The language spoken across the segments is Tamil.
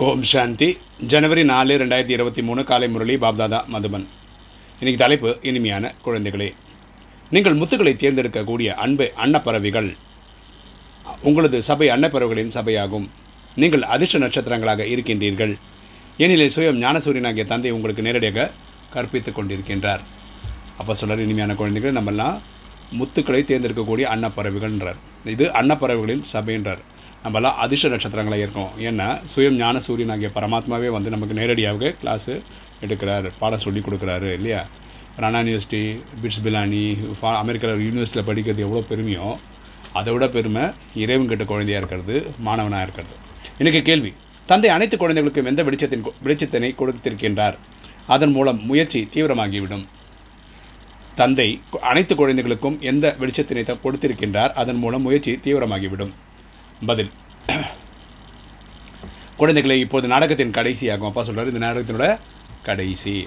ஓம் சாந்தி. ஜனவரி நாலு ரெண்டாயிரத்தி இருபத்தி மூணு காலை முரளி பாப்தாதா மதுபன். இன்னைக்கு தலைப்பு இனிமையான குழந்தைகளே. நீங்கள் முத்துக்களை தேர்ந்தெடுக்கக்கூடிய அன்பு அன்னப்பறவைகள் உங்களது சபை அன்னப்பறவைகளின் சபையாகும். நீங்கள் அதிர்ஷ்ட நட்சத்திரங்களாக இருக்கின்றீர்கள். ஏனெனில் சுயம் ஞானசூரியனாகிய தந்தை உங்களுக்கு நேரடியாக கற்பித்துக் கொண்டிருக்கின்றார். அப்போ சொல்கிறார் இனிமையான குழந்தைகள் நம்மெல்லாம் முத்துக்களை தேர்ந்தெடுக்கக்கூடிய அன்னப்பறவைகள்ன்றார். இது அன்னப்பறவைகளின் சபைன்றார். நம்மலாம் அதிர்ஷ்ட நட்சத்திரங்களை இருக்கோம் ஏன்னா சுயம் ஞான சூரியன் ஆகிய பரமாத்மாவே வந்து நமக்கு நேரடியாக கிளாஸு எடுக்கிறார். பாடம் சொல்லி கொடுக்குறாரு இல்லையா? ராணா யூனிவர்சிட்டி பிட்ஸ் பிலானி அமெரிக்காவில் யூனிவர்சிட்டியில் படிக்கிறது எவ்வளோ பெருமையோ அதை விட பெருமை இறைவன் கிட்ட குழந்தையாக இருக்கிறது மாணவனாக இருக்கிறது. எனக்கு கேள்வி தந்தை அனைத்து குழந்தைகளுக்கும் எந்த வெளிச்சத்தின் வெளிச்சத்தினை கொடுத்திருக்கின்றார்? அதன் மூலம் முயற்சி தீவிரமாகிவிடும். தந்தை அனைத்து குழந்தைகளுக்கும் எந்த வெளிச்சத்தினை கொடுத்திருக்கின்றார் அதன் மூலம் முயற்சி தீவிரமாகிவிடும். பதில். குழந்தைகளை இப்போது நாடகத்தின் கடைசியாகும். அப்பா சொல்கிறார் இந்த நாடகத்தினோட கடைசி.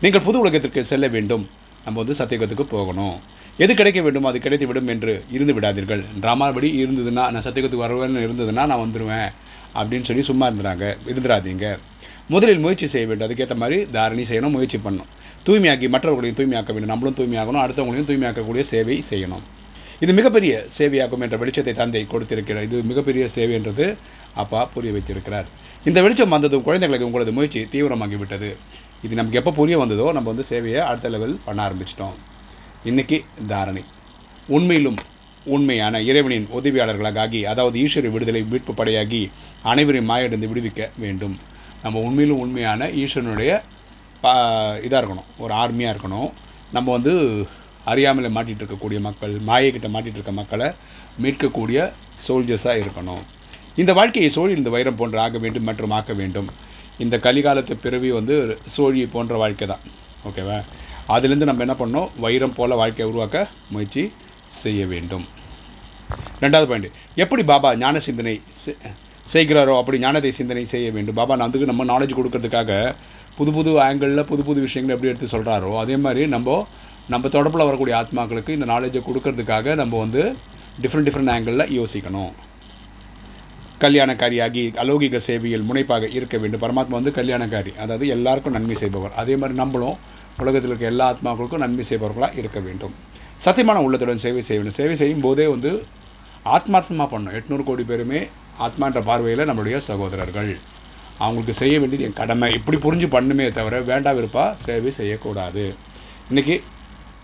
நீங்கள் புது உலகத்திற்கு செல்ல வேண்டும். நம்ம வந்து சத்தியகத்துக்கு போகணும். எது கிடைக்க வேண்டுமோ அது கிடைத்து விடும் என்று இருந்து விடாதீர்கள். ட்ராமாபடி இருந்ததுன்னா நான் சத்தியகத்துக்கு வருவேன்னு இருந்ததுன்னா நான் வந்துடுவேன் அப்படின்னு சொல்லி சும்மா இருந்துறாங்க. இருந்துடாதீங்க முதலில் முயற்சி செய்ய வேண்டும். அதுக்கேற்ற மாதிரி தாரணி செய்யணும் முயற்சி பண்ணணும். தூய்மையாக்கி மற்றவர்களையும் தூய்மையாக்க வேண்டும். நம்மளும் தூய்மையாகணும் அடுத்தவங்களையும் தூய்மையாக்கக்கூடிய சேவை செய்யணும். இது மிகப்பெரிய சேவையாகும் என்ற வெளிச்சத்தை தந்தை கொடுத்திருக்கிறார். இது மிகப்பெரிய சேவை என்றது அப்பா புரிய வைத்திருக்கிறார். இந்த வெளிச்சம் வந்ததும் குழந்தைகளுக்கு உங்களது முயற்சி தீவிரமாகிவிட்டது. இது நமக்கு எப்போ புரிய வந்ததோ நம்ம வந்து சேவையை அடுத்த லெவல் பண்ண ஆரம்பிச்சிட்டோம். இன்னைக்கு தாரணை. உண்மையிலும் உண்மையான இறைவனின் உதவியாளர்களாக ஆகி அதாவது ஈஸ்வர விடுதலை மீட்பு படையாகி அனைவரையும் மாயடைந்து விடுவிக்க வேண்டும். நம்ம உண்மையிலும் உண்மையான ஈஸ்வரனுடைய பா இதாக இருக்கணும். ஒரு ஆர்மியாக இருக்கணும். நம்ம வந்து அறியாமல் மாட்டிகிட்டு இருக்கக்கூடிய மக்கள் மாயக்கிட்ட மாட்டிகிட்டு இருக்க மக்களை மீட்கக்கூடிய சோல்ஜர்ஸாக இருக்கணும். இந்த வாழ்க்கையை சோழி இந்த வைரம் போன்ற ஆக வேண்டும் மற்றும் ஆக்க வேண்டும். இந்த கலிகாலத்து பிறவி வந்து சோழி போன்ற வாழ்க்கை தான். ஓகேவா அதுலேருந்து நம்ம என்ன பண்ணோம் வைரம் போல் வாழ்க்கையை உருவாக்க முயற்சி செய்ய வேண்டும். ரெண்டாவது பாயிண்ட் எப்படி பாபா ஞான சிந்தனை செய்கிறாரோ அப்படி ஞானத்தை சிந்தனை செய்ய வேண்டும். பாபா நான் அதுக்கு நம்ம நாலேஜ் கொடுக்கறதுக்காக புது புது ஆங்கிளில் புது புது விஷயங்களை எப்படி எடுத்து சொல்கிறாரோ அதே மாதிரி நம்ம நம்ம தொடர்பில் வரக்கூடிய ஆத்மாக்களுக்கு இந்த நாலேஜை கொடுக்கறதுக்காக நம்ம வந்து டிஃப்ரெண்ட் டிஃப்ரெண்ட் ஆங்கிளில் யோசிக்கணும். கல்யாணக்காரியாகி அலௌகிக சேவையில் முனைப்பாக இருக்க வேண்டும். பரமாத்மா வந்து கல்யாணக்காரி அதாவது எல்லாருக்கும் நன்மை செய்பவர். அதே மாதிரி நம்மளும் உலகத்தில் இருக்க எல்லா ஆத்மாக்களுக்கும் நன்மை செய்பவர்களாக இருக்க வேண்டும். சத்தியமான உள்ளத்துடன் சேவை செய்ய வேண்டும் சேவை செய்யும் போதே வந்து ஆத்மார்த்தமாக பண்ணணும். எட்நூறு கோடி பேருமே ஆத்மான்ற பார்வையில் நம்மளுடைய சகோதரர்கள். அவங்களுக்கு செய்ய வேண்டியது என் கடமை. இப்படி புரிஞ்சு பண்ணுமே தவிர வேண்டா விருப்பா சேவை செய்யக்கூடாது. இன்றைக்கி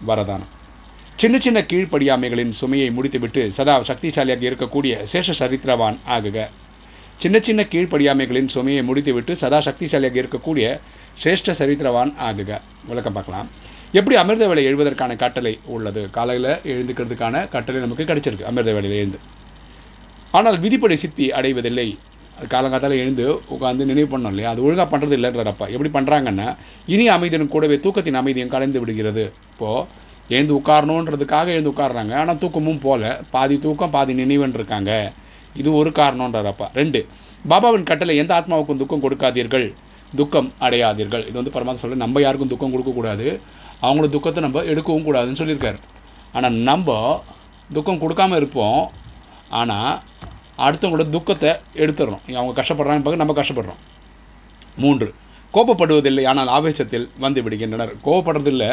வரதானம். சின்ன சின்ன கீழ்ப்படியாமைகளின் சுமையை முடித்துவிட்டு சதா சக்திசாலியாக இருக்கக்கூடிய சேஷ சரித்திரவான் ஆகுக. சின்ன சின்ன கீழ்ப்படியாமைகளின் சுமையை முடித்துவிட்டு சதா சக்திசாலியாக இருக்கக்கூடிய சிரேஷ்ட சரித்திரவான் ஆகுக. விளக்கம் பார்க்கலாம். எப்படி அமிர்த வேலை எழுவதற்கான கட்டளை உள்ளது? காலையில் எழுந்துக்கிறதுக்கான கட்டளை நமக்கு கிடைச்சிருக்கு. அமிர்த வேலையில் எழுந்து. ஆனால் விதிப்படி சித்தி அடைவதில்லை. அது காலங்காத்தால் எழுந்து உட்காந்து நினைவு பண்ணோம் இல்லையா? அது ஒழுங்காக பண்ணுறது இல்லைன்றப்பா எப்படி பண்ணுறாங்கன்னா இனி அமைதியின் கூடவே தூக்கத்தின் அமைதியும் கலைந்து விடுகிறது. இப்போது எழுந்து உட்காரணுன்றதுக்காக எழுந்து உட்காடுறாங்க ஆனால் தூக்கமும் போல. பாதி தூக்கம் பாதி நினைவுன்னு இருக்காங்க இது ஒரு காரணம்ன்றப்பா ரெண்டு பாபாவின் கட்டளை எந்த ஆத்மாவுக்கும் துக்கம் கொடுக்காதீர்கள். துக்கம் அடையாதீர்கள். இது வந்து பரமாத்மா சொல்ல நம்ம யாருக்கும் துக்கம் கொடுக்கக்கூடாது அவங்களோட துக்கத்தை நம்ம எடுக்கவும் கூடாதுன்னு சொல்லியிருக்காரு. ஆனால் நம்ம துக்கம் கொடுக்காம இருப்போம். ஆனால் அடுத்தவங்களோட துக்கத்தை எடுத்துடுறோம் அவங்க கஷ்டப்படுறாங்க பார்க்க நம்ம கஷ்டப்படுறோம். மூன்று கோபப்படுவதில்லை ஆனால் ஆவேசத்தில் வந்து விடுகின்றனர். கோபப்படுறதில்லை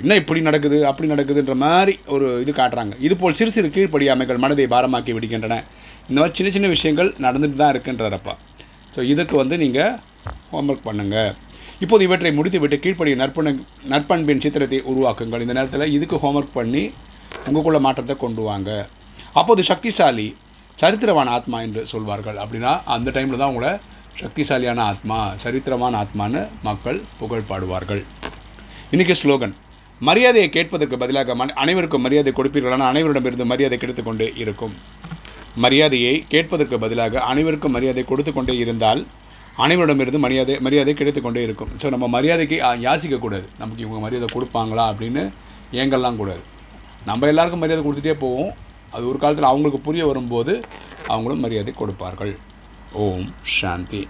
என்ன இப்படி நடக்குது அப்படி நடக்குதுன்ற மாதிரி ஒரு இது காட்டுறாங்க. இதுபோல் சிறு சிறு கீழ்ப்படியாமைகள் மனதை பாரமாக்கி விடுகின்றன. இந்த மாதிரி சின்ன சின்ன விஷயங்கள் நடந்துட்டு தான் இருக்குன்றப்பா ஸோ இதுக்கு வந்து நீங்கள் ஹோம்ஒர்க் பண்ணுங்கள் இப்போது இவற்றை முடித்துவிட்டு கீழ்ப்படிய நற்பண நற்பண்பின் சித்திரத்தை உருவாக்குங்கள். இந்த நேரத்தில் இதுக்கு ஹோம்ஒர்க் பண்ணி உங்களுக்குள்ள மாற்றத்தை கொண்டு வாங்க. அப்போது சக்திசாலி சரித்திரவான ஆத்மா என்று சொல்வார்கள். அப்படின்னா அந்த டைமில் தான் உங்களை சக்திசாலியான ஆத்மா சரித்திரமான ஆத்மான்னு மக்கள் புகழ் பாடுவார்கள். இன்றைக்கி ஸ்லோகன் மரியாதையை கேட்பதற்கு பதிலாக மன அனைவருக்கும் மரியாதை கொடுப்பீர்களான அனைவரிடமிருந்து மரியாதை கிடைத்து கொண்டே இருக்கும். மரியாதையை கேட்பதற்கு பதிலாக அனைவருக்கும் மரியாதை கொடுத்து கொண்டே இருந்தால் அனைவரிடமிருந்து மரியாதை மரியாதை கிடைத்து கொண்டே இருக்கும். ஸோ நம்ம மரியாதைக்கு யாசிக்கக்கூடாது. நமக்கு இவங்க மரியாதை கொடுப்பாங்களா அப்படின்னு ஏங்கல்லாம் கூடாது. நம்ம எல்லாருக்கும் மரியாதை கொடுத்துட்டே போவோம். அது ஒரு காலத்தில் அவங்களுக்கு புரிய வரும்போது அவங்களும் மரியாதை கொடுப்பார்கள். ஓம் சாந்தி.